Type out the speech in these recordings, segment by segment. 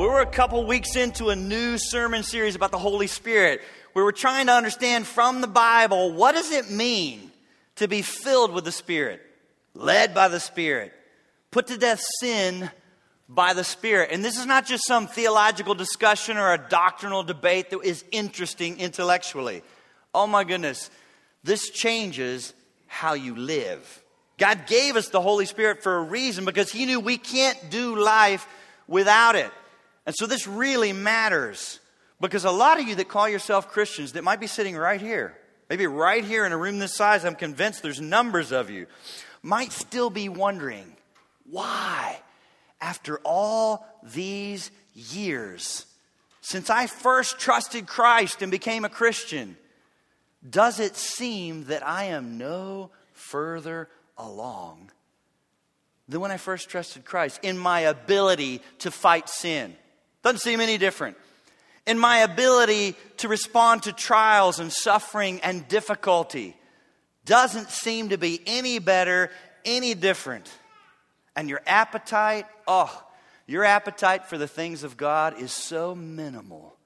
We're a couple weeks into a new sermon series about the Holy Spirit We were trying to understand from the Bible what does it mean to be filled with the Spirit, led by the Spirit, put to death sin by the Spirit. And this is not just some theological discussion or a doctrinal debate that is interesting intellectually. Oh my goodness, this changes how you live. God gave us the Holy Spirit for a reason because He knew we can't do life without it. And so this really matters because a lot of you that call yourself Christians that might be sitting right here, maybe right here in a room this size, I'm convinced there's numbers of you, might still be wondering why, after all these years, since I first trusted Christ and became a Christian, does it seem that I am no further along than when I first trusted Christ in my ability to fight sin? Doesn't seem any different. In my ability to respond to trials and suffering and difficulty doesn't seem to be any better, any different. And your appetite, oh, your appetite for the things of God is so minimal.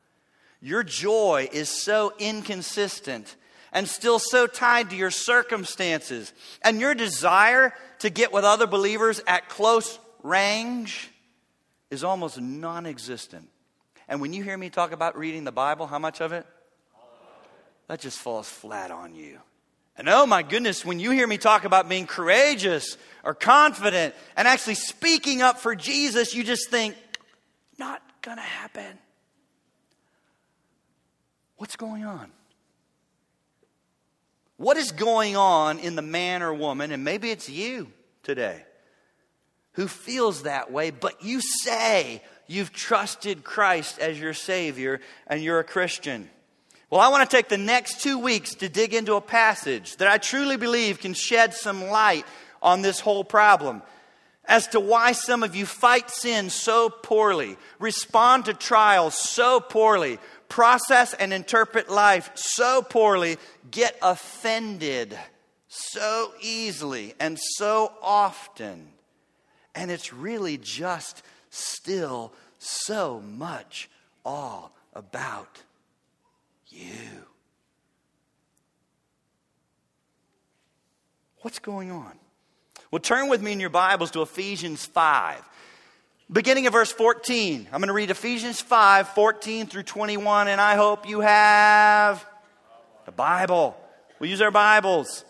Your joy is so inconsistent and still so tied to your circumstances. And your desire to get with other believers at close range is almost non existent. And when you hear me talk about reading the Bible, how much of it? That just falls flat on you. And oh my goodness, when you hear me talk about being courageous or confident and actually speaking up for Jesus, you just think, not gonna happen. What's going on? What is going on in the man or woman, and maybe it's you today, who feels that way, but you say you've trusted Christ as your Savior and you're a Christian. Well, I want to take the next two weeks to dig into a passage that I truly believe can shed some light on this whole problem as to why some of you fight sin so poorly, respond to trials so poorly, process and interpret life so poorly, get offended so easily and so often. And it's really just still so much all about you. What's going on? Well, turn with me in your Bibles to Ephesians 5. Beginning of verse 14. I'm going to read Ephesians 5 14 through 21, and I hope you have a Bible. We use our Bibles.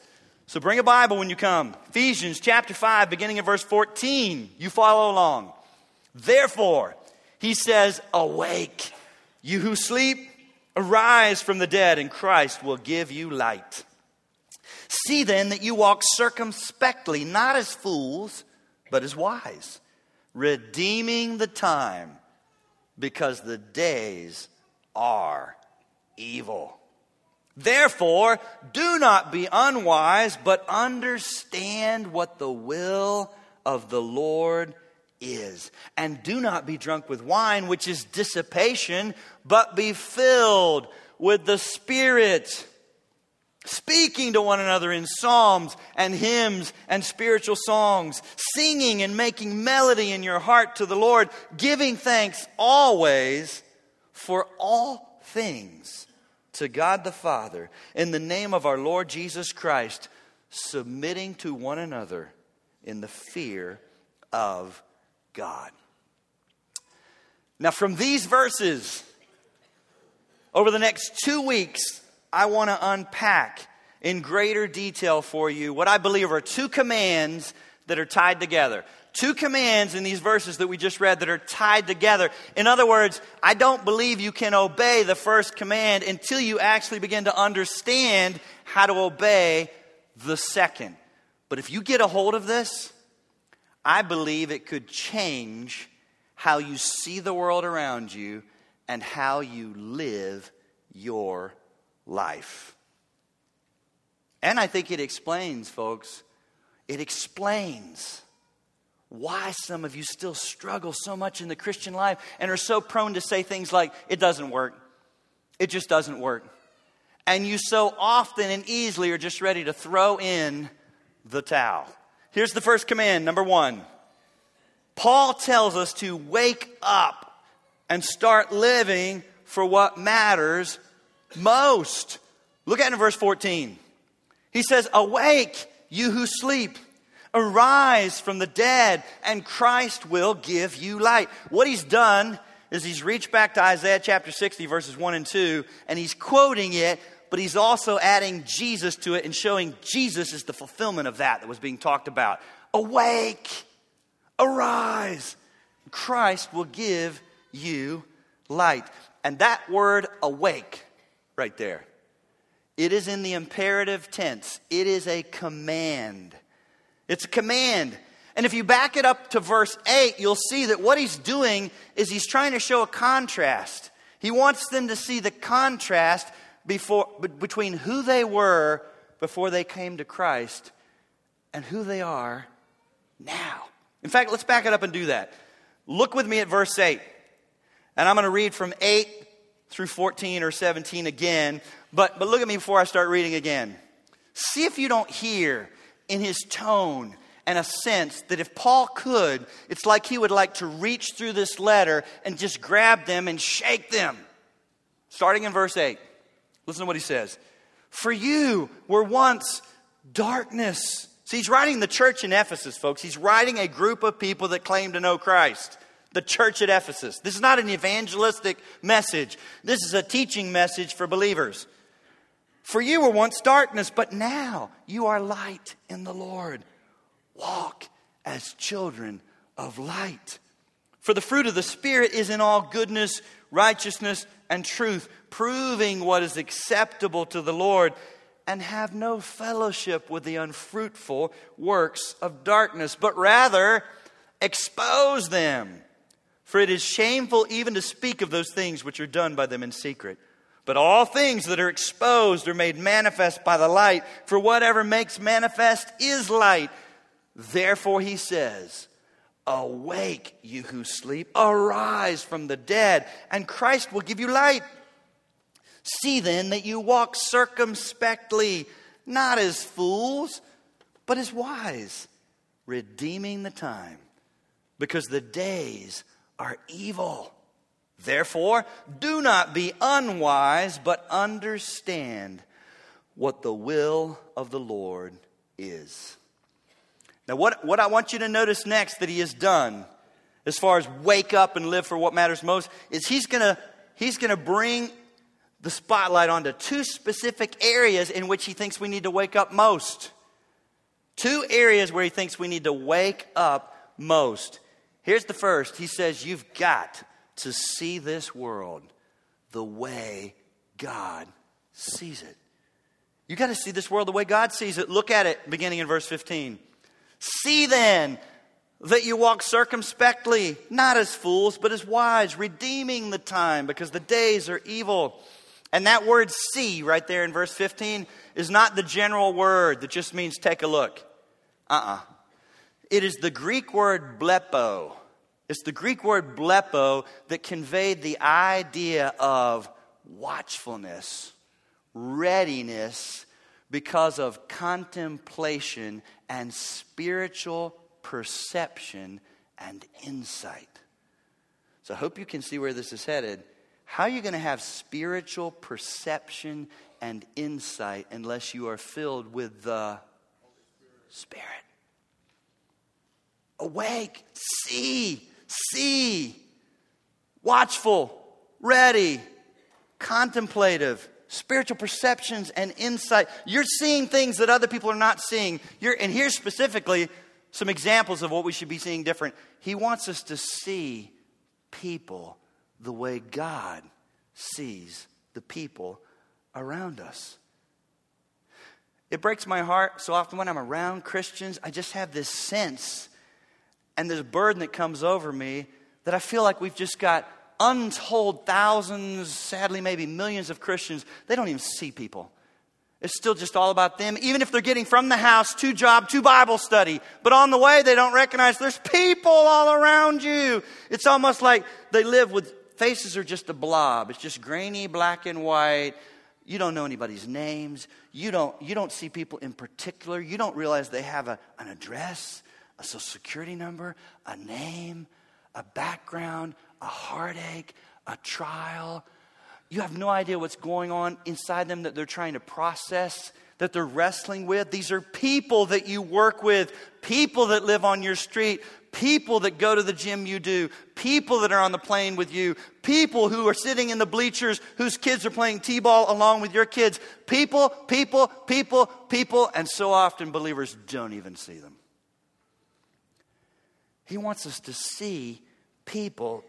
So bring a Bible when you come. Ephesians chapter 5, beginning of verse 14. You follow along. Therefore, he says, Awake, you who sleep, arise from the dead, and Christ will give you light. See then that you walk circumspectly, not as fools, but as wise, redeeming the time, because the days are evil. Therefore, do not be unwise, but understand what the will of the Lord is. And do not be drunk with wine, which is dissipation, but be filled with the Spirit. Speaking to one another in psalms and hymns and spiritual songs, singing and making melody in your heart to the Lord, giving thanks always for all things to God the Father in the name of our Lord Jesus Christ, submitting to one another in the fear of God. Now, from these verses, over the next two weeks, I want to unpack in greater detail for you what I believe are two commands that are tied together two commands in these verses that we just read that are tied together. In other words, I don't believe you can obey the first command until you actually begin to understand how to obey the second. But if you get a hold of this, I believe it could change how you see the world around you and how you live your life. And I think it explains, folks, it explains why some of you still struggle so much in the Christian life and are so prone to say things like, it doesn't work. It just doesn't work. And you so often and easily are just ready to throw in the towel. Here's the first command number one Paul tells us to wake up and start living for what matters most. Look at in verse 14. He says, Awake, you who sleep. Arise from the dead, and Christ will give you light. What he's done is he's reached back to Isaiah chapter 60, verses 1 and 2, and he's quoting it, but he's also adding Jesus to it and showing Jesus is the fulfillment of that that was being talked about. Awake, arise. Christ will give you light. And that word awake, right there, it is in the imperative tense, it is a command. It's a command. And if you back it up to verse 8, you'll see that what he's doing is he's trying to show a contrast. He wants them to see the contrast before, between who they were before they came to Christ and who they are now. In fact, let's back it up and do that. Look with me at verse 8. And I'm going to read from 8 through 14 or 17 again. But, but look at me before I start reading again. See if you don't hear in his tone and a sense that if Paul could, it's like he would like to reach through this letter and just grab them and shake them. Starting in verse 8. Listen to what he says. For you were once darkness. See, he's writing the church in Ephesus, folks. He's writing a group of people that claim to know Christ. The church at Ephesus. This is not an evangelistic message. This is a teaching message for believers. For you were once darkness, but now you are light in the Lord. Walk as children of light. For the fruit of the Spirit is in all goodness, righteousness, and truth, proving what is acceptable to the Lord, and have no fellowship with the unfruitful works of darkness, but rather expose them. For it is shameful even to speak of those things which are done by them in secret. But all things that are exposed are made manifest by the light, for whatever makes manifest is light. Therefore, he says, Awake, you who sleep, arise from the dead, and Christ will give you light. See then that you walk circumspectly, not as fools, but as wise, redeeming the time, because the days are evil. Therefore, do not be unwise, but understand what the will of the Lord is. Now, what, what I want you to notice next that he has done, as far as wake up and live for what matters most, is he's gonna he's going to bring the spotlight onto two specific areas in which he thinks we need to wake up most. Two areas where he thinks we need to wake up most. Here's the first. He says, You've got to see this world the way God sees it. You got to see this world the way God sees it. Look at it beginning in verse 15. See then that you walk circumspectly, not as fools, but as wise, redeeming the time because the days are evil. And that word see right there in verse 15 is not the general word that just means take a look. Uh uh-uh. uh It is the Greek word blepo it's the Greek word blepo that conveyed the idea of watchfulness, readiness, because of contemplation and spiritual perception and insight. So I hope you can see where this is headed. How are you going to have spiritual perception and insight unless you are filled with the Spirit? Awake, see, see, watchful, ready, contemplative, spiritual perceptions and insight. You're seeing things that other people are not seeing. You're, and here's specifically some examples of what we should be seeing different. He wants us to see people the way God sees the people around us. It breaks my heart so often when I'm around Christians, I just have this sense and this burden that comes over me that I feel like we've just got untold thousands, sadly, maybe millions of Christians. They don't even see people. It's still just all about them, even if they're getting from the house to job to Bible study. But on the way, they don't recognize there's people all around you. It's almost like they live with faces are just a blob. It's just grainy, black and white. You don't know anybody's names. You don't, you don't see people in particular. You don't realize they have a, an address a social security number, a name, a background, a heartache, a trial. You have no idea what's going on inside them that they're trying to process, that they're wrestling with. These are people that you work with, people that live on your street, people that go to the gym you do, people that are on the plane with you, people who are sitting in the bleachers whose kids are playing t ball along with your kids. People, people, people, people, and so often believers don't even see them. He wants us to see people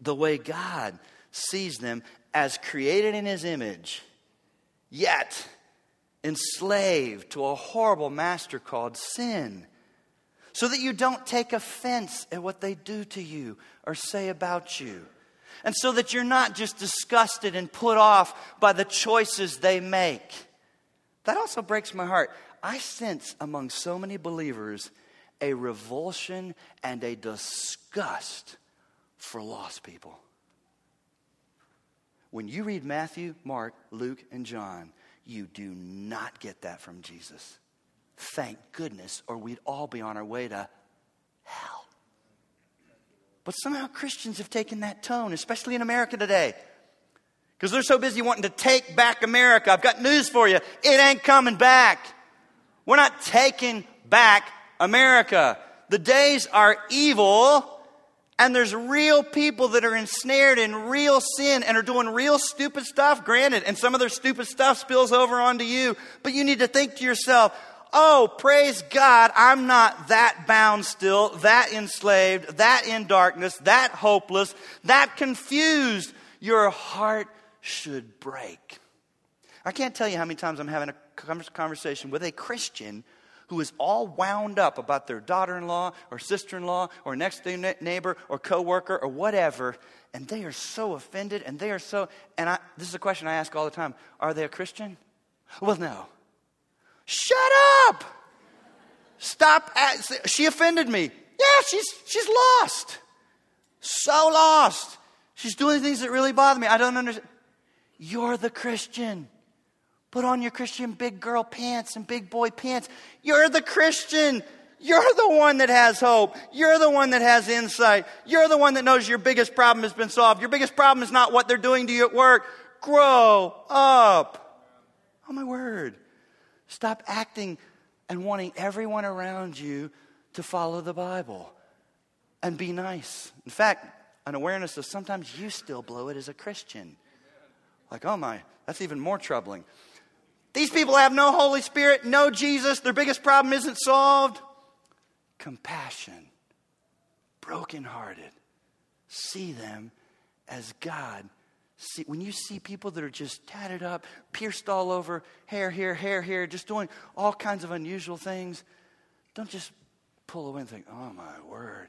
the way God sees them as created in His image, yet enslaved to a horrible master called sin so that you don't take offense at what they do to you or say about you. And so that you're not just disgusted and put off by the choices they make. That also breaks my heart. I sense among so many believers a revulsion and a disgust for lost people. When you read Matthew, Mark, Luke, and John, you do not get that from Jesus. Thank goodness, or we'd all be on our way to hell. But somehow Christians have taken that tone, especially in America today. Because they're so busy wanting to take back America. I've got news for you. It ain't coming back. We're not taking back America. The days are evil, and there's real people that are ensnared in real sin and are doing real stupid stuff, granted, and some of their stupid stuff spills over onto you. But you need to think to yourself, oh, praise God, I'm not that bound still, that enslaved, that in darkness, that hopeless, that confused. Your heart should break. I can't tell you how many times I'm having a conversation with a Christian who is all wound up about their daughter in law or sister in law or next door neighbor or coworker or whatever, and they are so offended and they are so. And I, this is a question I ask all the time Are they a Christian? Well, no. Shut up! Stop. At, she offended me. Yeah, she's, she's lost. So lost. She's doing things that really bother me. I don't understand. You're the Christian. Put on your Christian big girl pants and big boy pants. You're the Christian. You're the one that has hope. You're the one that has insight. You're the one that knows your biggest problem has been solved. Your biggest problem is not what they're doing to you at work. Grow up. Oh, my word. Stop acting and wanting everyone around you to follow the Bible and be nice. In fact, an awareness of sometimes you still blow it as a Christian. Like, oh my, that's even more troubling. These people have no Holy Spirit, no Jesus. Their biggest problem isn't solved. Compassion, brokenhearted. See them as God see, when you see people that are just tatted up, pierced all over, hair here, hair here, just doing all kinds of unusual things, don't just pull away and think, oh my word.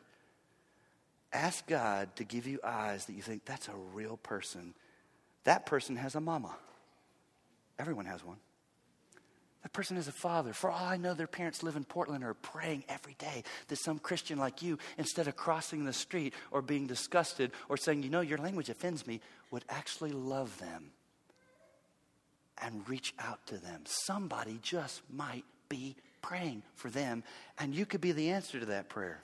Ask God to give you eyes that you think that's a real person. That person has a mama. Everyone has one. That person is a father. For all I know, their parents live in Portland and are praying every day that some Christian like you, instead of crossing the street or being disgusted or saying, you know, your language offends me, would actually love them and reach out to them. Somebody just might be praying for them, and you could be the answer to that prayer.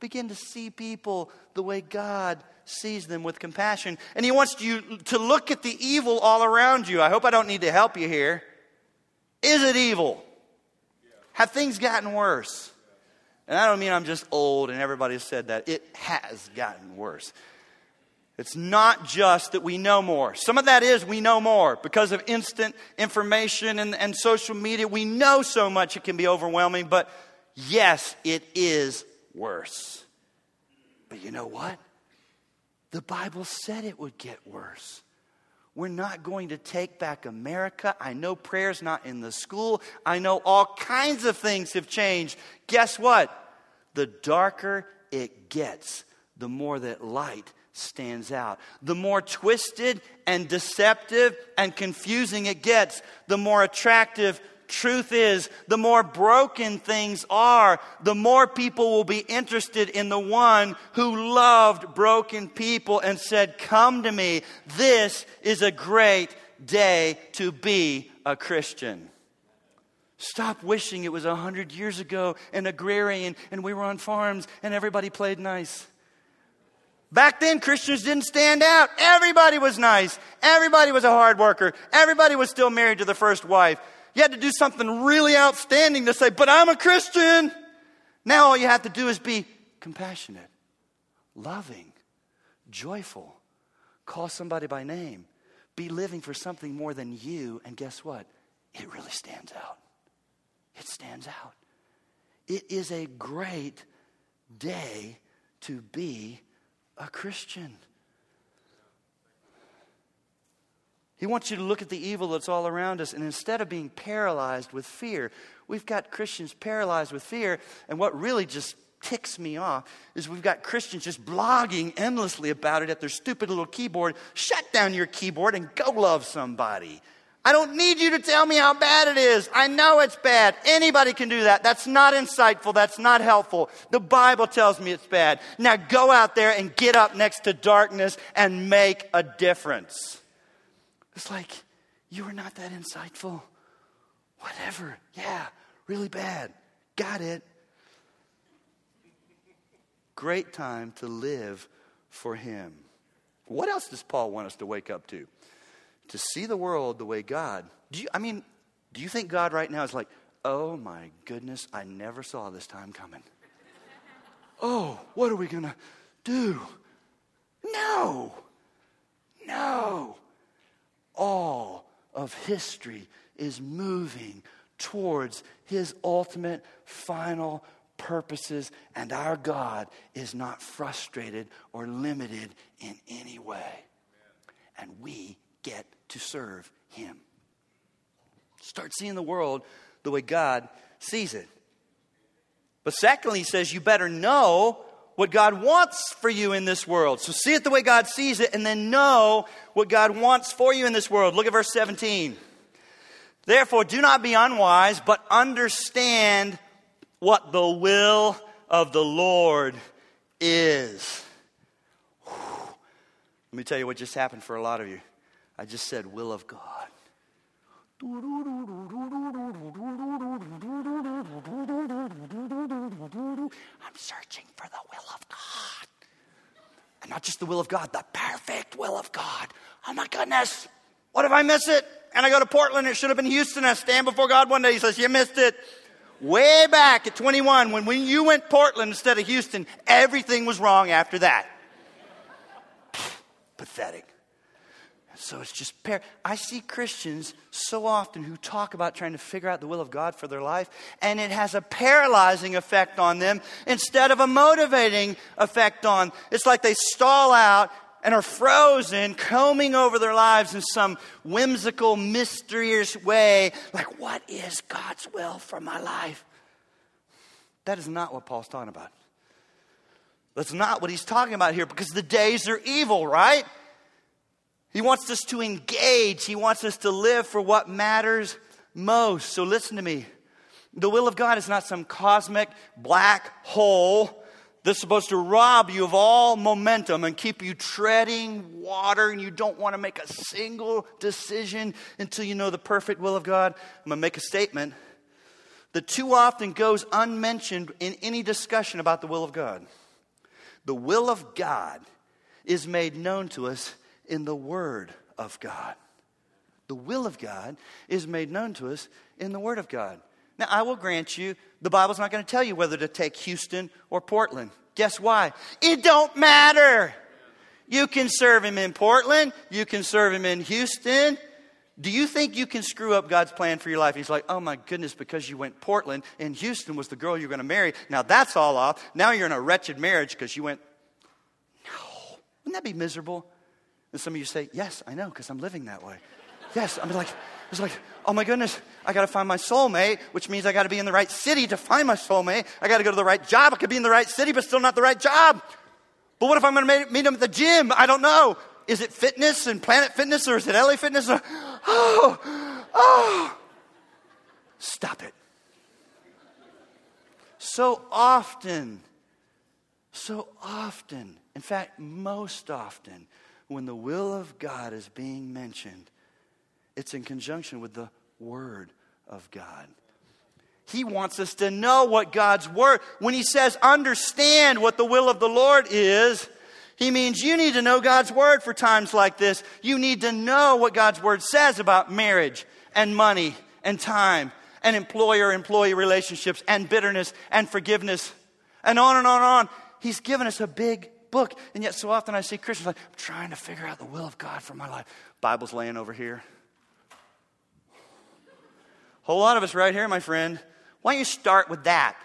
Begin to see people the way God sees them with compassion. And He wants you to look at the evil all around you. I hope I don't need to help you here. Is it evil? Have things gotten worse? And I don't mean I'm just old and everybody said that. It has gotten worse. It's not just that we know more. Some of that is we know more because of instant information and, and social media. We know so much it can be overwhelming, but yes, it is worse. But you know what? The Bible said it would get worse. We're not going to take back America. I know prayer's not in the school. I know all kinds of things have changed. Guess what? The darker it gets, the more that light stands out. The more twisted and deceptive and confusing it gets, the more attractive truth is, the more broken things are, the more people will be interested in the one who loved broken people and said, Come to me. This is a great day to be a Christian. Stop wishing it was a hundred years ago and agrarian and we were on farms and everybody played nice. Back then, Christians didn't stand out. Everybody was nice. Everybody was a hard worker. Everybody was still married to the first wife. You had to do something really outstanding to say, but I'm a Christian. Now all you have to do is be compassionate, loving, joyful, call somebody by name, be living for something more than you, and guess what? It really stands out. It stands out. It is a great day to be a Christian. He wants you to look at the evil that's all around us, and instead of being paralyzed with fear, we've got Christians paralyzed with fear, and what really just ticks me off is we've got Christians just blogging endlessly about it at their stupid little keyboard. Shut down your keyboard and go love somebody. I don't need you to tell me how bad it is. I know it's bad. Anybody can do that. That's not insightful. That's not helpful. The Bible tells me it's bad. Now go out there and get up next to darkness and make a difference. It's like, you are not that insightful. Whatever. Yeah, really bad. Got it. Great time to live for Him. What else does Paul want us to wake up to? To see the world the way God. Do you, I mean, do you think God right now is like, oh my goodness, I never saw this time coming? oh, what are we going to do? No. No. All of history is moving towards his ultimate final purposes, and our God is not frustrated or limited in any way. And we get to serve him. Start seeing the world the way God sees it. But secondly, he says you better know what God wants for you in this world. So see it the way God sees it, and then know what God wants for you in this world. Look at verse 17. Therefore, do not be unwise, but understand what the will of the Lord is. Whew. Let me tell you what just happened for a lot of you. I just said, will of God. I'm searching for the will. And not just the will of God, the perfect will of God. Oh my goodness. What if I miss it? And I go to Portland, it should have been Houston. I stand before God one day. He says, You missed it. Way back at 21, when, when you went Portland instead of Houston, everything was wrong after that. Pathetic. So it's just, I see Christians so often who talk about trying to figure out the will of God for their life, and it has a paralyzing effect on them instead of a motivating effect on. It's like they stall out and are frozen, combing over their lives in some whimsical, mysterious way, like, what is God's will for my life? That is not what Paul's talking about. That's not what he's talking about here because the days are evil, right? He wants us to engage, He wants us to live for what matters most. So listen to me. The will of God is not some cosmic black hole that's supposed to rob you of all momentum and keep you treading water, and you don't want to make a single decision until you know the perfect will of God. I'm going to make a statement that too often goes unmentioned in any discussion about the will of God. The will of God is made known to us in the Word of God. The will of God is made known to us in the Word of God. Now, I will grant you, the Bible's not going to tell you whether to take Houston or Portland. Guess why? It don't matter. You can serve him in Portland, you can serve him in Houston. Do you think you can screw up God's plan for your life? He's like, oh my goodness, because you went Portland and Houston was the girl you're going to marry. Now that's all off. Now you're in a wretched marriage because you went, no. Wouldn't that be miserable? And some of you say, Yes, I know, because I'm living that way. yes, I'm like, it's like, oh my goodness, I got to find my soulmate, which means I got to be in the right city to find my soulmate. I got to go to the right job. I could be in the right city, but still not the right job. But what if I'm to meet him at the gym? I don't know. Is it fitness and Planet Fitness or is it LA Fitness? Or, oh, oh. Stop it. So often, so often, in fact, most often, when the will of God is being mentioned, it's in conjunction with the Word of God. He wants us to know what God's Word, when He says, understand what the will of the Lord is, He means you need to know God's word for times like this. You need to know what God's word says about marriage and money and time and employer employee relationships and bitterness and forgiveness and on and on and on. He's given us a big book. And yet, so often I see Christians like, I'm trying to figure out the will of God for my life. Bible's laying over here. Whole lot of us right here, my friend. Why don't you start with that?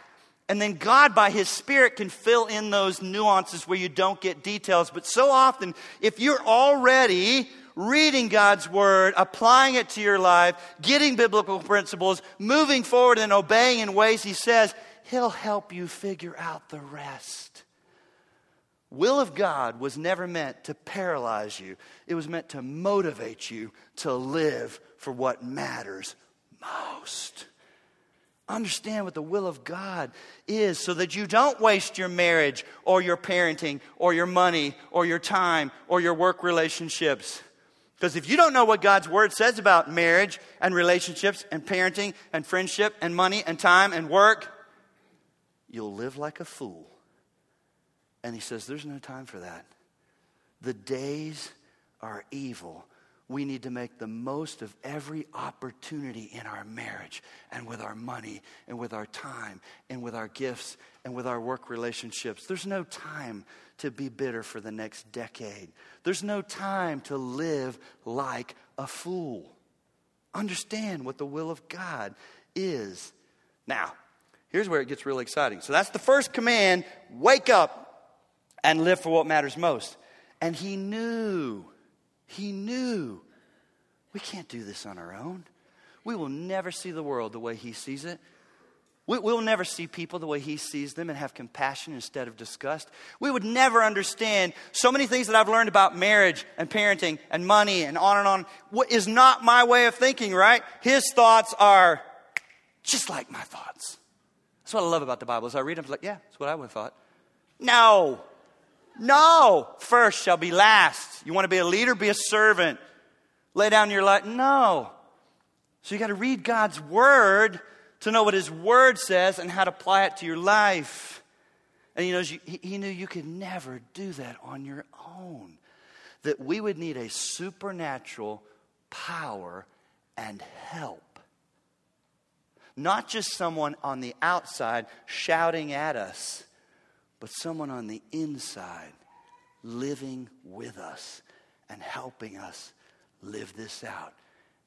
And then God, by His Spirit, can fill in those nuances where you don't get details. But so often, if you're already reading God's Word, applying it to your life, getting biblical principles, moving forward and obeying in ways He says, He'll help you figure out the rest. Will of God was never meant to paralyze you, it was meant to motivate you to live for what matters most. Understand what the will of God is so that you don't waste your marriage or your parenting or your money or your time or your work relationships. Because if you don't know what God's word says about marriage and relationships and parenting and friendship and money and time and work, you'll live like a fool. And he says, There's no time for that. The days are evil we need to make the most of every opportunity in our marriage and with our money and with our time and with our gifts and with our work relationships. There's no time to be bitter for the next decade. There's no time to live like a fool. Understand what the will of God is. Now, here's where it gets really exciting. So that's the first command wake up and live for what matters most. And he knew he knew we can't do this on our own. We will never see the world the way He sees it. We, will never see people the way He sees them and have compassion instead of disgust. We would never understand so many things that I've learned about marriage and parenting and money and on and on. What is not my way of thinking, right? His thoughts are just like my thoughts. That's what I love about the Bible. As I read them, I'm like, yeah, that's what I would have thought. No. No. First shall be last. You want to be a leader? Be a servant. Lay down your life. No. So you got to read God's word to know what his word says and how to apply it to your life. And he knows you, he knew you could never do that on your own. That we would need a supernatural power and help. Not just someone on the outside shouting at us, but someone on the inside living with us and helping us live this out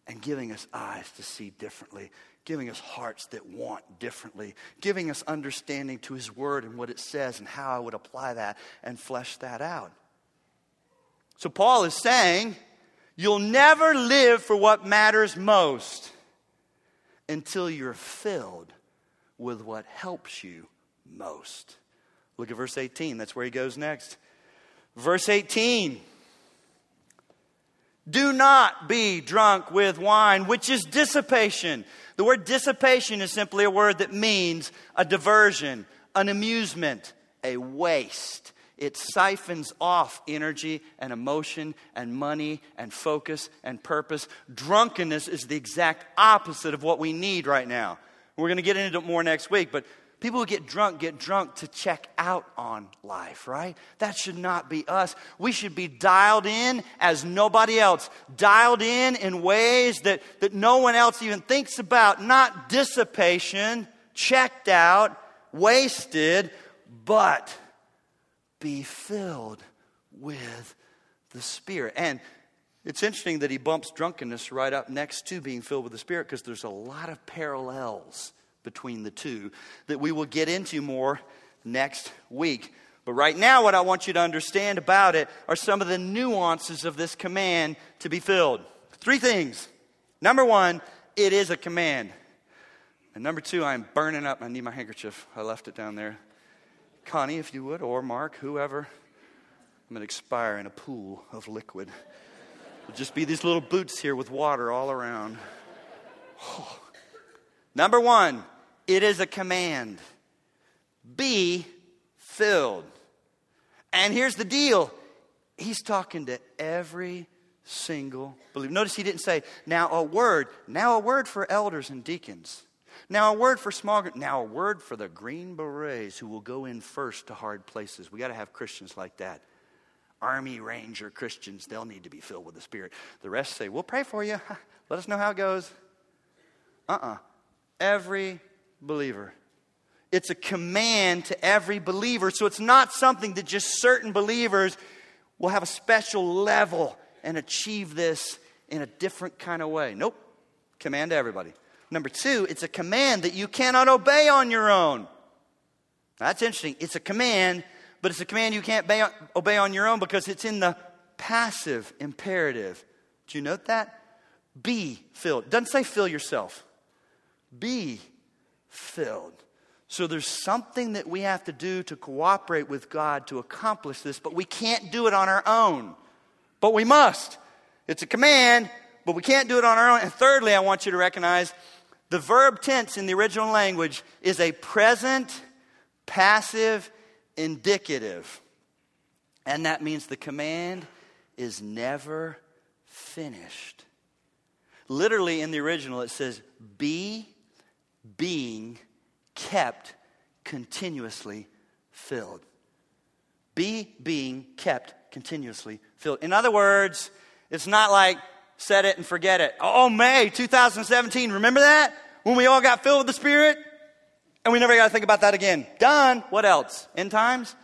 and giving us eyes to see differently, giving us hearts that want differently, giving us understanding to His Word and what it says and how I would apply that and flesh that out. So, Paul is saying, You'll never live for what matters most until you're filled with what helps you most. Look at verse 18. That's where he goes next. Verse 18. Do not be drunk with wine, which is dissipation. The word dissipation is simply a word that means a diversion, an amusement, a waste. It siphons off energy and emotion and money and focus and purpose. Drunkenness is the exact opposite of what we need right now. We're going to get into it more next week, but People who get drunk get drunk to check out on life, right? That should not be us. We should be dialed in as nobody else, dialed in in ways that, that no one else even thinks about, not dissipation, checked out, wasted, but be filled with the Spirit. And it's interesting that he bumps drunkenness right up next to being filled with the Spirit because there's a lot of parallels between the two that we will get into more next week. But right now, what I want you to understand about it are some of the nuances of this command to be filled. Three things. Number one, it is a command. And number two, I'm burning up. I need my handkerchief. I left it down there. Connie, if you would, or Mark, whoever. I'm going to expire in a pool of liquid. It'll just be these little boots here with water all around. Oh. Number one, it is a command. Be filled. And here's the deal He's talking to every single believer. Notice he didn't say, now a word, now a word for elders and deacons. Now a word for small. Now a word for the green berets who will go in first to hard places. We got to have Christians like that. Army Ranger Christians, they'll need to be filled with the Spirit. The rest say, We'll pray for you. Let us know how it goes. Uh uh-uh. uh Every believer. It's a command to every believer. So it's not something that just certain believers will have a special level and achieve this in a different kind of way. Nope. Command to everybody. Number two, it's a command that you cannot obey on your own. That's interesting. It's a command, but it's a command you can't obey on your own because it's in the passive imperative. Do you note that? Be filled. Doesn't say fill yourself. Be filled. So there's something that we have to do to cooperate with God to accomplish this, but we can't do it on our own. But we must. It's a command, but we can't do it on our own. And thirdly, I want you to recognize the verb tense in the original language is a present, passive, indicative. And that means the command is never finished. Literally in the original, it says, be being kept continuously filled. Be being kept continuously filled. In other words, it's not like set it and forget it. Oh, May 2017, remember that? When we all got filled with the Spirit? And we never got to think about that again. Done. What else? End times?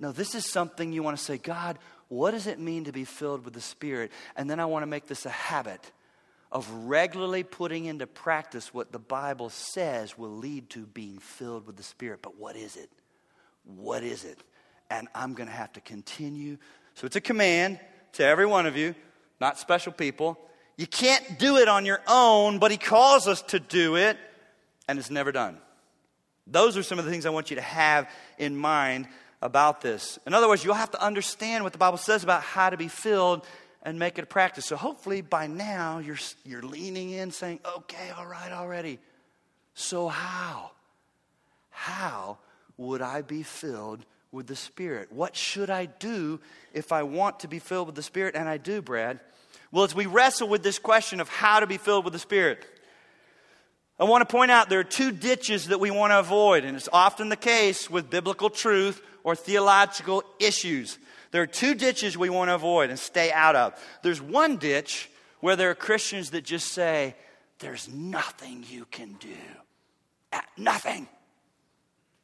No, this is something you want to say, God, what does it mean to be filled with the Spirit? And then I want to make this a habit of regularly putting into practice what the Bible says will lead to being filled with the Spirit. But what is it? What is it? And I'm going to have to continue. So it's a command to every one of you, not special people. You can't do it on your own, but He calls us to do it, and it's never done. Those are some of the things I want you to have in mind about this. In other words, you'll have to understand what the Bible says about how to be filled and make it a practice. So hopefully by now you're, you're leaning in saying, okay, all right, already. So how? How would I be filled with the Spirit? What should I do if I want to be filled with the Spirit? And I do, Brad. Well, as we wrestle with this question of how to be filled with the Spirit, I want to point out there are two ditches that we want to avoid, and it's often the case with biblical truth or theological issues. There are two ditches we want to avoid and stay out of. There's one ditch where there are Christians that just say, There's nothing you can do. Nothing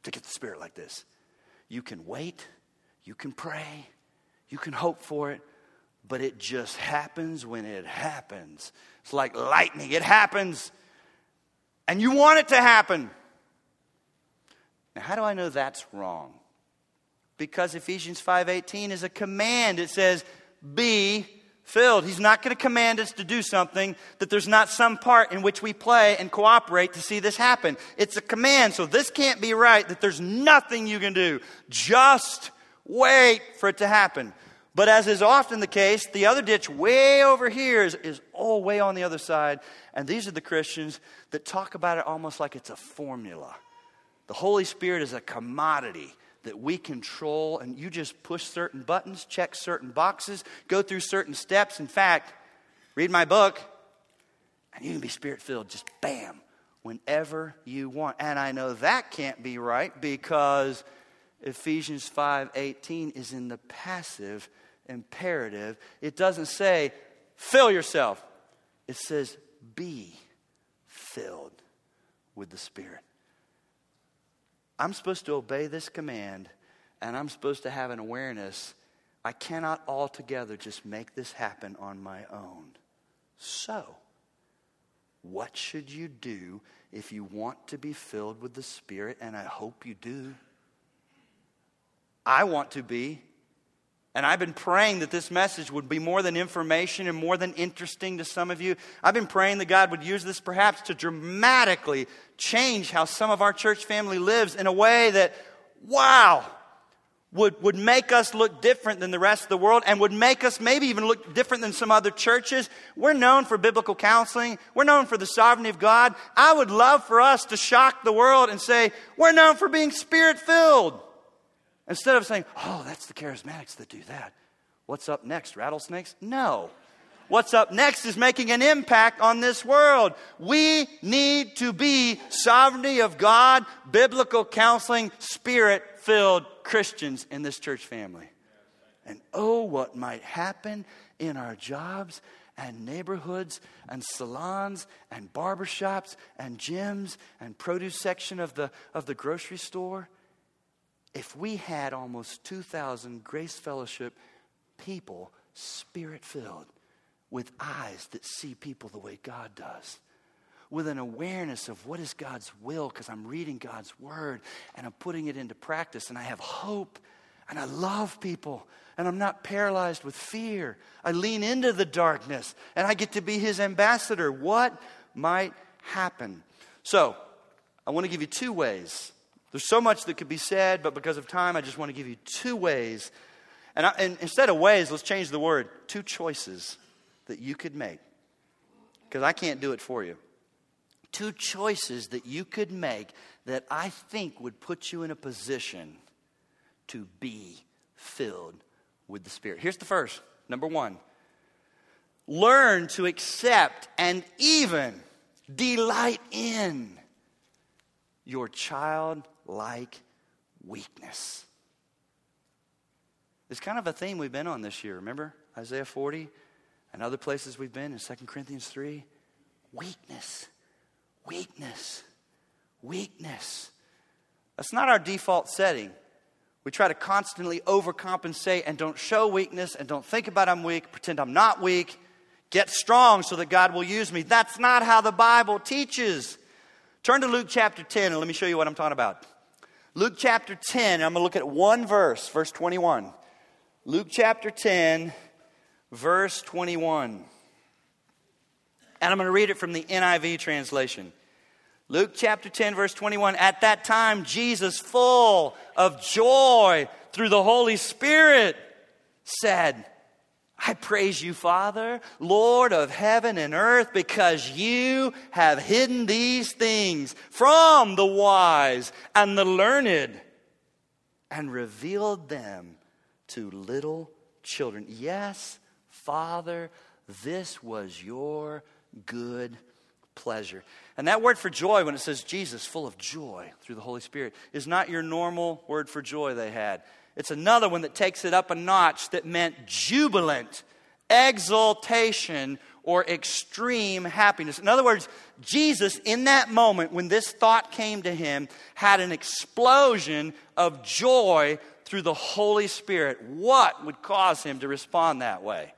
to get the Spirit like this. You can wait, you can pray, you can hope for it, but it just happens when it happens. It's like lightning, it happens, and you want it to happen. Now, how do I know that's wrong? Because Ephesians 5:18 is a command. It says, "Be filled." He's not going to command us to do something that there's not some part in which we play and cooperate to see this happen. It's a command, so this can't be right that there's nothing you can do. Just wait for it to happen. But as is often the case, the other ditch way over here is, is all way on the other side. And these are the Christians that talk about it almost like it's a formula. The Holy Spirit is a commodity that we control, and you just push certain buttons, check certain boxes, go through certain steps. In fact, read my book, and you can be spirit filled just bam, whenever you want. And I know that can't be right because Ephesians 5:18 is in the passive imperative. It doesn't say fill yourself. It says be filled with the Spirit. I'm supposed to obey this command, and I'm supposed to have an awareness I cannot altogether just make this happen on my own. So, what should you do if you want to be filled with the Spirit? And I hope you do. I want to be. And I've been praying that this message would be more than information and more than interesting to some of you. I've been praying that God would use this perhaps to dramatically change how some of our church family lives in a way that, wow, would, would make us look different than the rest of the world and would make us maybe even look different than some other churches. We're known for biblical counseling. We're known for the sovereignty of God. I would love for us to shock the world and say, we're known for being spirit filled. Instead of saying, oh, that's the charismatics that do that. What's up next? Rattlesnakes? No. What's up next is making an impact on this world. We need to be sovereignty of God, biblical counseling, spirit filled Christians in this church family. And oh, what might happen in our jobs and neighborhoods and salons and barbershops and gyms and produce section of the, of the grocery store if we had almost 2,000 Grace Fellowship people, spirit filled, with eyes that see people the way God does with an awareness of what is God's will because I'm reading God's word and I'm putting it into practice and I have hope and I love people and I'm not paralyzed with fear. I lean into the darkness and I get to be his ambassador. What might happen? So, I want to give you two ways. There's so much that could be said, but because of time, I just want to give you two ways. And, I, and instead of ways, let's change the word two choices that you could make. Because I can't do it for you two choices that you could make that I think would put you in a position to be filled with the Spirit. Here's the first number one learn to accept and even delight in your childlike weakness. It's kind of a theme we've been on this year. Remember Isaiah 40 and other places we've been in 2 Corinthians 3? Weakness. Weakness. Weakness. That's not our default setting. We try to constantly overcompensate and don't show weakness and don't think about I'm weak, pretend I'm not weak, get strong so that God will use me. That's not how the Bible teaches. Turn to Luke chapter 10 and let me show you what I'm talking about. Luke chapter 10, I'm going to look at one verse, verse 21. Luke chapter 10, verse 21. And I'm going to read it from the NIV translation. Luke chapter 10, verse 21. At that time, Jesus, full of joy through the Holy Spirit, said, I praise you, Father, Lord of heaven and earth, because you have hidden these things from the wise and the learned and revealed them to little children. Yes, Father, this was your good pleasure. And that word for joy, when it says Jesus, full of joy through the Holy Spirit, is not your normal word for joy they had. It's another one that takes it up a notch that meant jubilant, exultation, or extreme happiness. In other words, Jesus, in that moment when this thought came to him, had an explosion of joy through the Holy Spirit. What would cause him to respond that way?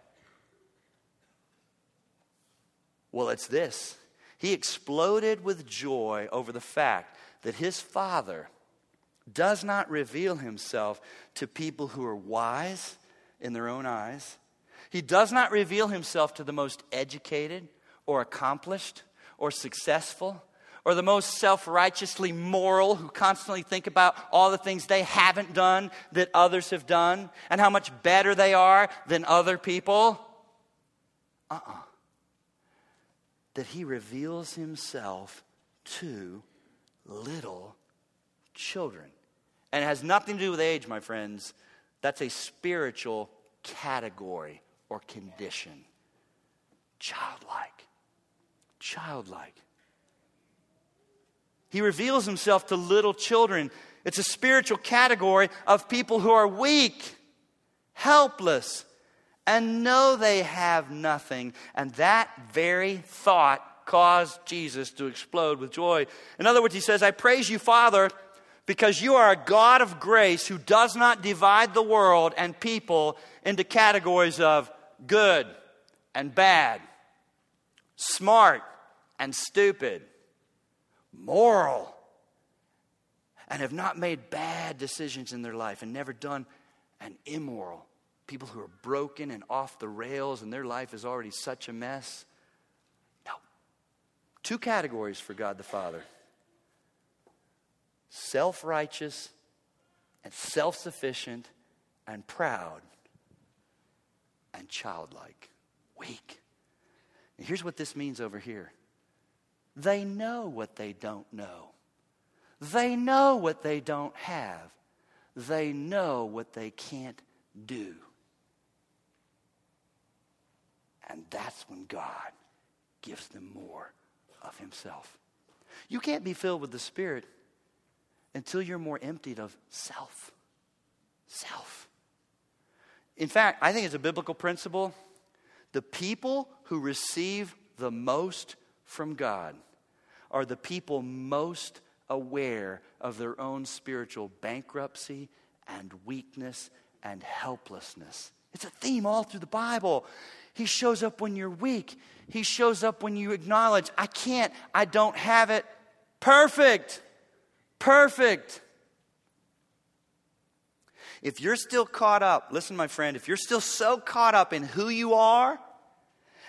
Well, it's this. He exploded with joy over the fact that his father does not reveal himself to people who are wise in their own eyes. He does not reveal himself to the most educated or accomplished or successful or the most self righteously moral who constantly think about all the things they haven't done that others have done and how much better they are than other people. Uh uh-uh. uh that he reveals himself to little children. And it has nothing to do with age, my friends. That's a spiritual category or condition. Childlike. Childlike. He reveals himself to little children. It's a spiritual category of people who are weak, helpless, and know they have nothing. And that very thought caused Jesus to explode with joy. In other words, he says, I praise you, Father, because you are a God of grace who does not divide the world and people into categories of good and bad, smart and stupid, moral, and have not made bad decisions in their life and never done an immoral people who are broken and off the rails and their life is already such a mess. No. Two categories for God the Father self righteous and self sufficient and proud and childlike, weak. And here's what this means over here they know what they don't know, they know what they don't have, they know what they can't do. And that's when God gives them more of Himself. You can't be filled with the Spirit until you're more emptied of self. Self. In fact, I think it's a biblical principle. The people who receive the most from God are the people most aware of their own spiritual bankruptcy and weakness and helplessness. It's a theme all through the Bible. He shows up when you're weak. He shows up when you acknowledge, I can't, I don't have it. Perfect. Perfect. If you're still caught up, listen, my friend, if you're still so caught up in who you are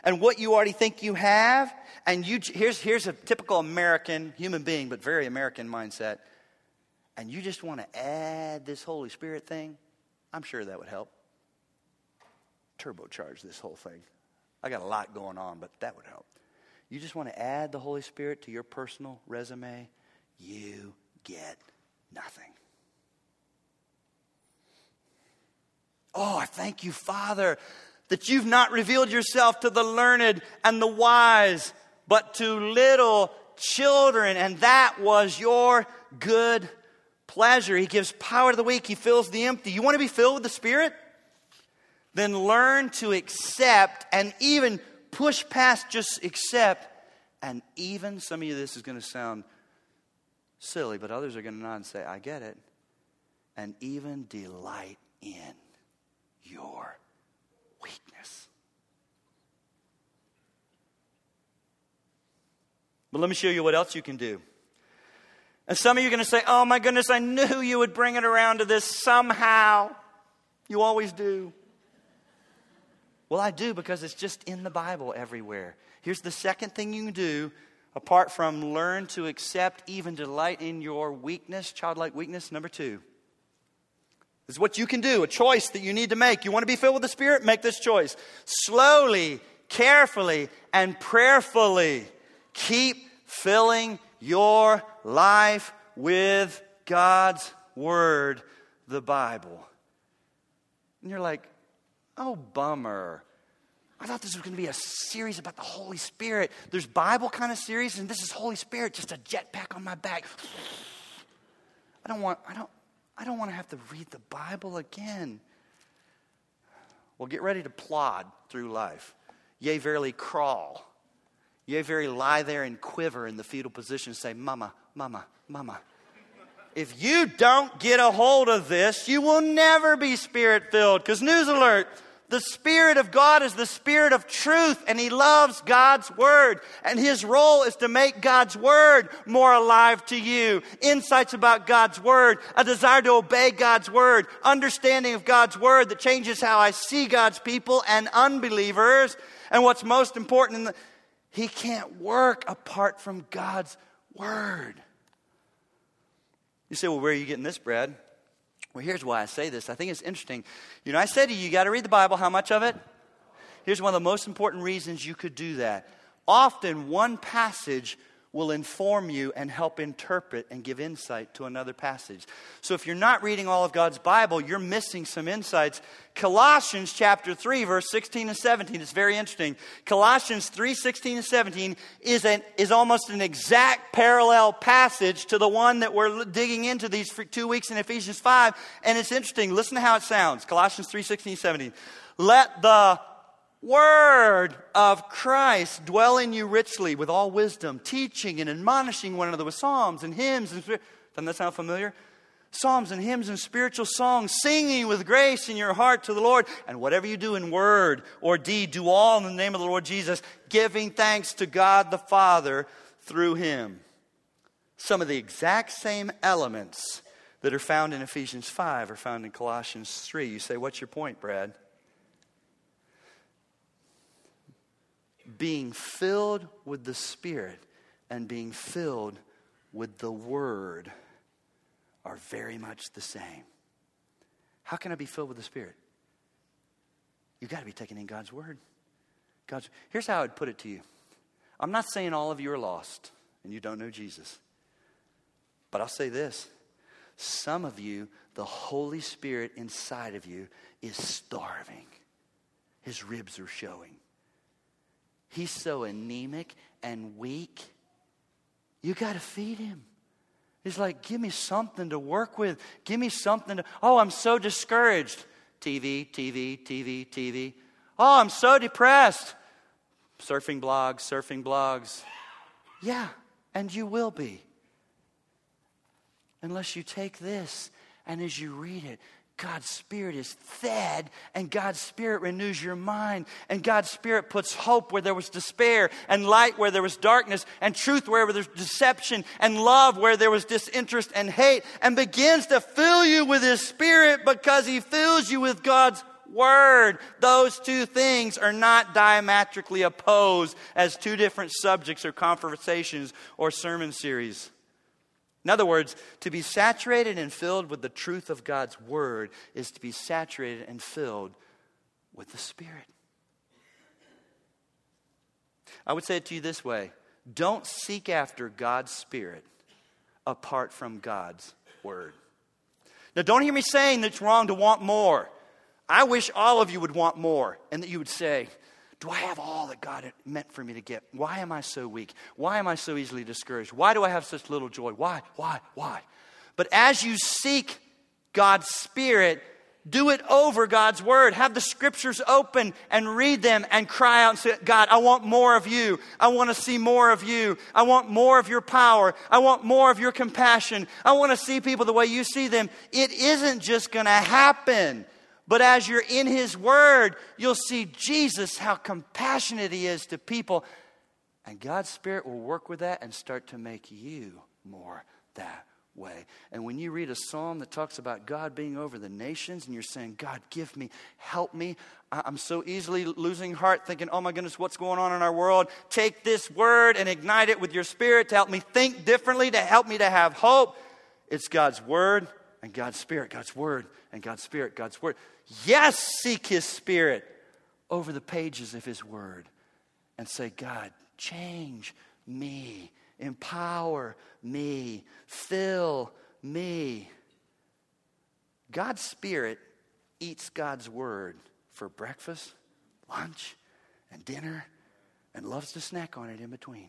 and what you already think you have, and you here's here's a typical American human being, but very American mindset, and you just want to add this Holy Spirit thing, I'm sure that would help. Turbocharge this whole thing. I got a lot going on, but that would help. You just want to add the Holy Spirit to your personal resume, you get nothing. Oh, I thank you, Father, that you've not revealed yourself to the learned and the wise, but to little children. And that was your good pleasure. He gives power to the weak, He fills the empty. You want to be filled with the Spirit? Then learn to accept and even push past just accept. And even, some of you, this is going to sound silly, but others are going to nod and say, I get it. And even delight in your weakness. But let me show you what else you can do. And some of you are going to say, Oh my goodness, I knew you would bring it around to this somehow. You always do. Well, I do because it's just in the Bible everywhere. Here's the second thing you can do apart from learn to accept, even delight in your weakness, childlike weakness. Number two, is what you can do, a choice that you need to make. You want to be filled with the Spirit? Make this choice. Slowly, carefully, and prayerfully keep filling your life with God's Word, the Bible. And you're like, oh, bummer. I thought this was going to be a series about the Holy Spirit. There's Bible kind of series, and this is Holy Spirit, just a jetpack on my back. I don't want, I don't, I don't want to have to read the Bible again. Well, get ready to plod through life. Yea, verily, crawl. Yea, verily, lie there and quiver in the fetal position, say, Mama, Mama, Mama. If you don't get a hold of this, you will never be spirit filled. Because, news alert, the Spirit of God is the Spirit of truth, and He loves God's Word. And His role is to make God's Word more alive to you. Insights about God's Word, a desire to obey God's Word, understanding of God's Word that changes how I see God's people and unbelievers. And what's most important, the, He can't work apart from God's Word. You say, well, where are you getting this, Brad? Well, here's why I say this. I think it's interesting. You know, I said to you, you got to read the Bible. How much of it? Here's one of the most important reasons you could do that. Often, one passage will inform you and help interpret and give insight to another passage. So if you're not reading all of God's Bible, you're missing some insights. Colossians chapter 3 verse 16 and 17 is very interesting. Colossians 3 16 and 17 is an is almost an exact parallel passage to the one that we're digging into these 2 weeks in Ephesians 5 and it's interesting. Listen to how it sounds. Colossians 3 16 17. Let the word of Christ dwell in you richly with all wisdom, teaching and admonishing one another with psalms and hymns. And, doesn't that sound familiar? Psalms and hymns and spiritual songs, singing with grace in your heart to the Lord. And whatever you do in word or deed, do all in the name of the Lord Jesus, giving thanks to God the Father through him. Some of the exact same elements that are found in Ephesians 5 are found in Colossians 3. You say, What's your point, Brad? Being filled with the Spirit and being filled with the Word are very much the same. How can I be filled with the Spirit? You've got to be taking in God's Word. God's, here's how I'd put it to you I'm not saying all of you are lost and you don't know Jesus, but I'll say this. Some of you, the Holy Spirit inside of you is starving. His ribs are showing. He's so anemic and weak. You got to feed him. He's like, give me something to work with. Give me something to. Oh, I'm so discouraged. TV, TV, TV, TV. Oh, I'm so depressed. Surfing blogs, surfing blogs. Yeah, and you will be. Unless you take this and as you read it, God's Spirit is fed, and God's Spirit renews your mind, and God's Spirit puts hope where there was despair, and light where there was darkness, and truth wherever there's deception, and love where there was disinterest and hate, and begins to fill you with His Spirit because He fills you with God's Word. Those two things are not diametrically opposed as two different subjects or conversations or sermon series. In other words, to be saturated and filled with the truth of God's word is to be saturated and filled with the Spirit. I would say it to you this way don't seek after God's Spirit apart from God's word. Now, don't hear me saying that it's wrong to want more. I wish all of you would want more and that you would say, do I have all that God meant for me to get? Why am I so weak? Why am I so easily discouraged? Why do I have such little joy? Why? Why? Why? But as you seek God's Spirit, do it over God's Word. Have the Scriptures open and read them and cry out and say, God, I want more of you. I want to see more of you. I want more of your power. I want more of your compassion. I want to see people the way you see them. It isn't just going to happen. But as you're in His Word, you'll see Jesus, how compassionate He is to people. And God's Spirit will work with that and start to make you more that way. And when you read a psalm that talks about God being over the nations and you're saying, God, give me, help me. I'm so easily losing heart thinking, oh my goodness, what's going on in our world? Take this word and ignite it with your spirit to help me think differently, to help me to have hope. It's God's word and God's spirit, God's word and God's spirit, God's word. Yes, seek His Spirit over the pages of His Word and say, God, change me, empower me, fill me. God's Spirit eats God's Word for breakfast, lunch, and dinner, and loves to snack on it in between.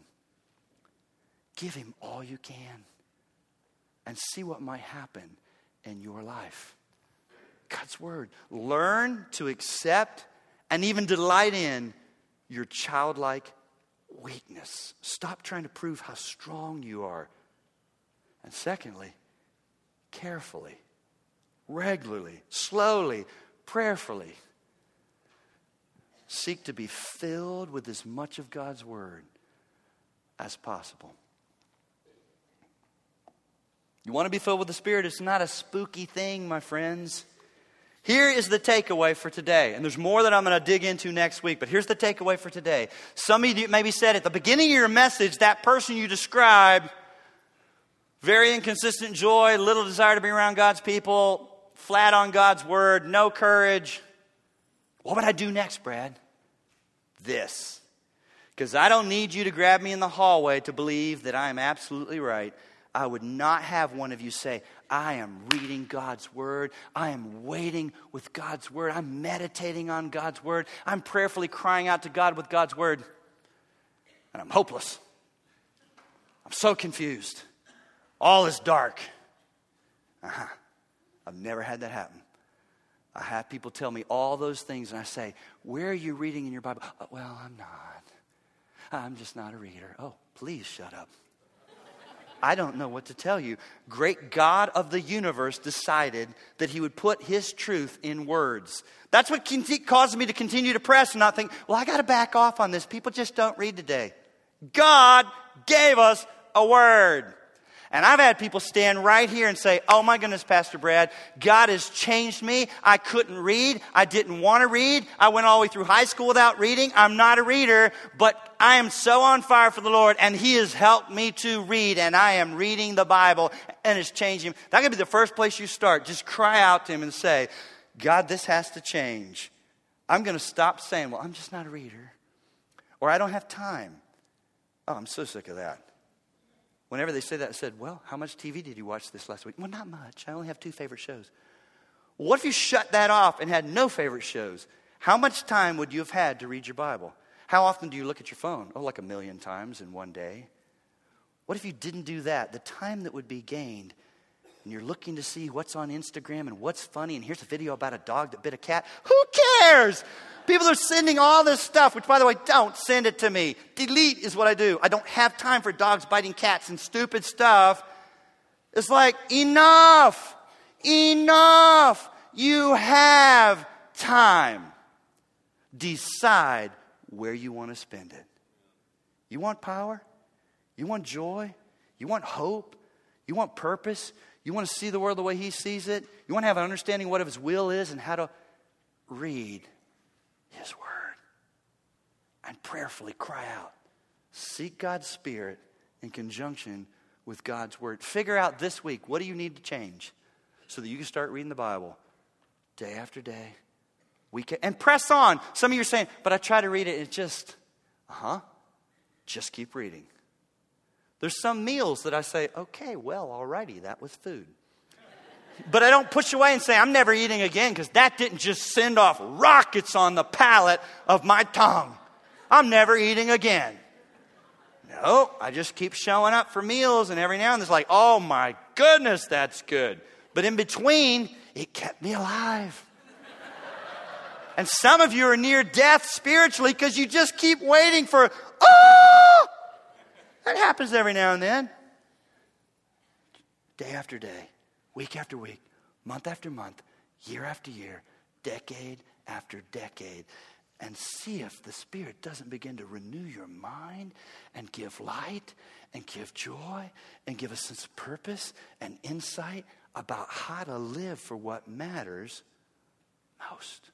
Give Him all you can and see what might happen in your life. God's word. Learn to accept and even delight in your childlike weakness. Stop trying to prove how strong you are. And secondly, carefully, regularly, slowly, prayerfully, seek to be filled with as much of God's word as possible. You want to be filled with the Spirit? It's not a spooky thing, my friends. Here is the takeaway for today. And there's more that I'm going to dig into next week, but here's the takeaway for today. Some of you maybe said at the beginning of your message, that person you described, very inconsistent joy, little desire to be around God's people, flat on God's word, no courage. What would I do next, Brad? This. Because I don't need you to grab me in the hallway to believe that I am absolutely right. I would not have one of you say, I am reading God's word. I am waiting with God's word. I'm meditating on God's word. I'm prayerfully crying out to God with God's word. And I'm hopeless. I'm so confused. All is dark. Uh-huh. I've never had that happen. I have people tell me all those things, and I say, Where are you reading in your Bible? Oh, well, I'm not. I'm just not a reader. Oh, please shut up. I don't know what to tell you. Great God of the universe decided that he would put his truth in words. That's what caused me to continue to press and not think, well, I got to back off on this. People just don't read today. God gave us a word. And I've had people stand right here and say, Oh my goodness, Pastor Brad, God has changed me. I couldn't read. I didn't want to read. I went all the way through high school without reading. I'm not a reader, but I am so on fire for the Lord, and He has helped me to read, and I am reading the Bible, and it's changing. That could be the first place you start. Just cry out to Him and say, God, this has to change. I'm going to stop saying, Well, I'm just not a reader, or I don't have time. Oh, I'm so sick of that. Whenever they say that, I said, Well, how much TV did you watch this last week? Well, not much. I only have two favorite shows. What if you shut that off and had no favorite shows? How much time would you have had to read your Bible? How often do you look at your phone? Oh, like a million times in one day. What if you didn't do that? The time that would be gained and you're looking to see what's on Instagram and what's funny, and here's a video about a dog that bit a cat, who cares? People are sending all this stuff, which, by the way, don't send it to me. Delete is what I do. I don't have time for dogs biting cats and stupid stuff. It's like, enough, enough. You have time. Decide where you want to spend it. You want power? You want joy? You want hope? You want purpose? You want to see the world the way He sees it? You want to have an understanding of what His will is and how to read His Word and prayerfully cry out. Seek God's Spirit in conjunction with God's Word. Figure out this week what do you need to change so that you can start reading the Bible day after day, week, and press on. Some of you are saying, but I try to read it, and it just, uh huh, just keep reading. There's some meals that I say, okay, well, alrighty, that was food. But I don't push away and say, I'm never eating again because that didn't just send off rockets on the palate of my tongue. I'm never eating again. No, I just keep showing up for meals, and every now and then it's like, oh my goodness, that's good. But in between, it kept me alive. and some of you are near death spiritually because you just keep waiting for, oh! That happens every now and then. Day after day, week after week, month after month, year after year, decade after decade and see if the Spirit doesn't begin to renew your mind and give light and give joy and give a sense of purpose and insight about how to live for what matters most.